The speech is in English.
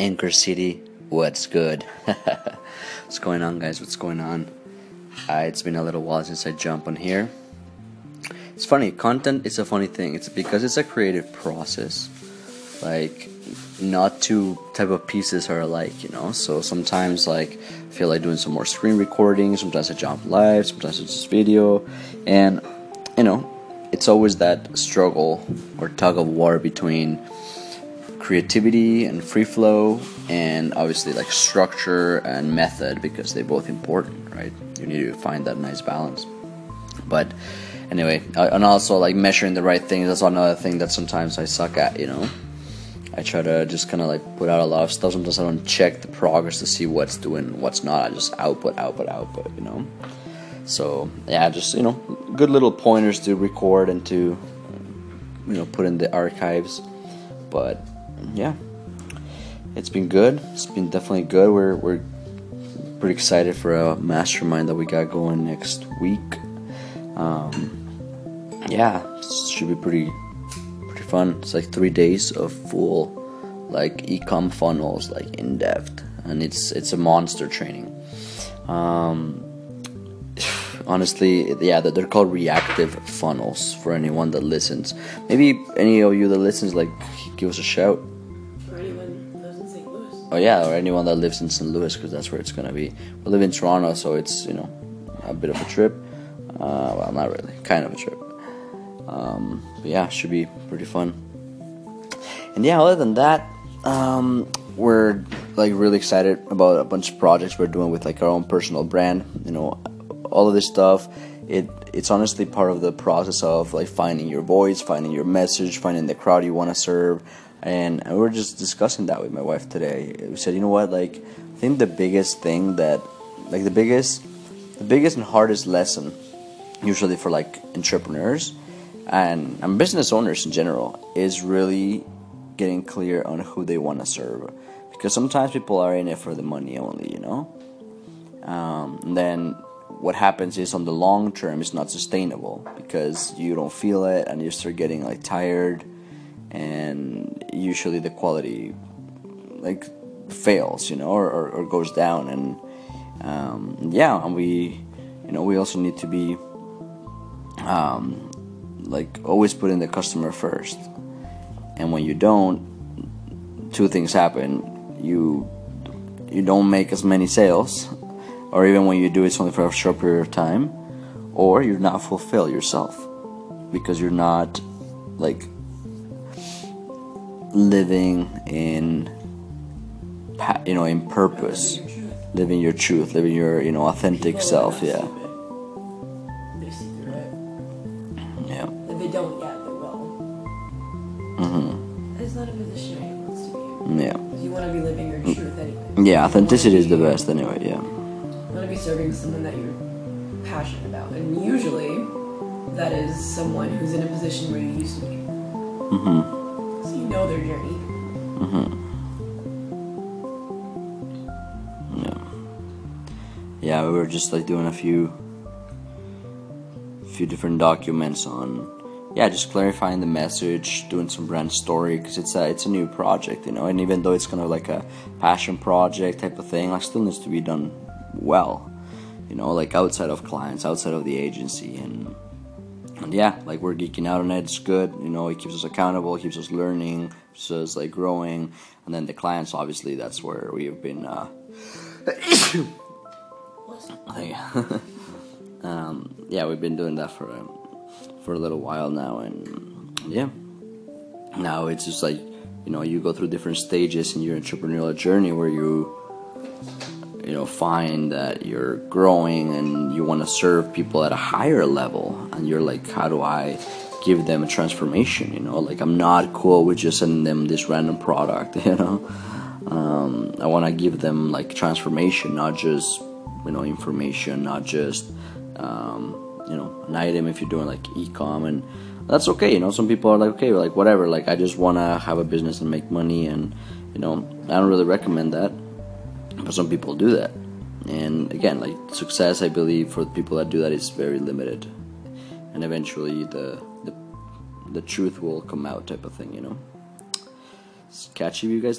Anchor City, what's good? what's going on, guys? What's going on? Uh, it's been a little while since I jumped on here. It's funny, content is a funny thing. It's because it's a creative process. Like, not two type of pieces are alike, you know. So sometimes, like, I feel like doing some more screen recording. Sometimes I jump live. Sometimes it's just video, and you know, it's always that struggle or tug of war between creativity and free flow and obviously like structure and method because they're both important right? You need to find that nice balance. But anyway and also like measuring the right things that's another thing that sometimes i suck at you know? I try to just kind of like put out a lot of stuff. Sometimes i don't check the progress to see what's doing what's not. I just output output output you know? So yeah just you know good little pointers to record and to you know put in the archives. But yeah, it's been good. It's been definitely good. We're we're pretty excited for a mastermind that we got going next week. Um, yeah, should be pretty pretty fun. It's like three days of full like ecom funnels, like in depth, and it's it's a monster training. Um, honestly, yeah, they're called reactive funnels for anyone that listens. Maybe any of you that listens, like, give us a shout. For anyone who lives in St. Louis. Oh yeah, or anyone that lives in St. Louis, because that's where it's gonna be. We live in Toronto, so it's you know a bit of a trip. Uh, well, not really, kind of a trip. Um, but yeah, should be pretty fun. And yeah, other than that, um, we're like really excited about a bunch of projects we're doing with like our own personal brand. You know, all of this stuff. It it's honestly part of the process of like finding your voice, finding your message, finding the crowd you want to serve. And we are just discussing that with my wife today. We said, you know what, like I think the biggest thing that like the biggest the biggest and hardest lesson usually for like entrepreneurs and, and business owners in general is really getting clear on who they want to serve because sometimes people are in it for the money only you know um, then what happens is on the long term it's not sustainable because you don't feel it and you start getting like tired and usually the quality like fails you know or, or, or goes down. And um, yeah and we you know we also need to be um, like always putting the customer first. And when you don't two things happen. You you don't make as many sales or even when you do it's only for a short period of time or you're not fulfill yourself because you're not like living in you know in purpose living your truth living your you know authentic self yeah They see through it. yeah If they don't yet, they will. mm-hmm. It's not a position anyone wants to be yeah you want to be living your truth anyway. yeah authenticity is the best anyway yeah serving someone that you're passionate about. And usually, that is someone who's in a position where you used to be. mm-hmm. So you know their journey. Mm-hmm. Yeah. Yeah, we were just like doing a few few different documents on yeah, just clarifying the message, doing some brand story because it's a it's a new project, you know. And even though it's kind of like a passion project type of thing, like still needs to be done well, you know, like outside of clients, outside of the agency, and and yeah, like we're geeking out on it. It's good, you know. It keeps us accountable, keeps us learning, keeps us like growing, and then the clients, obviously, that's where we have been. Uh, um, yeah, we've been doing that for um, for a little while now, and yeah, now it's just like you know you go through different stages in your entrepreneurial journey where you you know find that you're growing and you want to serve people at a higher level, and you're like, how do I give them a transformation? You know, like I'm not cool with just sending them this random product. You know, um, I want to give them like transformation, not just you know information, not just um, you know an item if you're doing like e-com. And that's okay you know? Some people are like okay like whatever. Like i just want to have a business and make money and you know i don't really recommend that but some people do that. And again like success i believe for the people that do that is very limited. And eventually the the, the truth will come out type of thing you know? Catch you guys later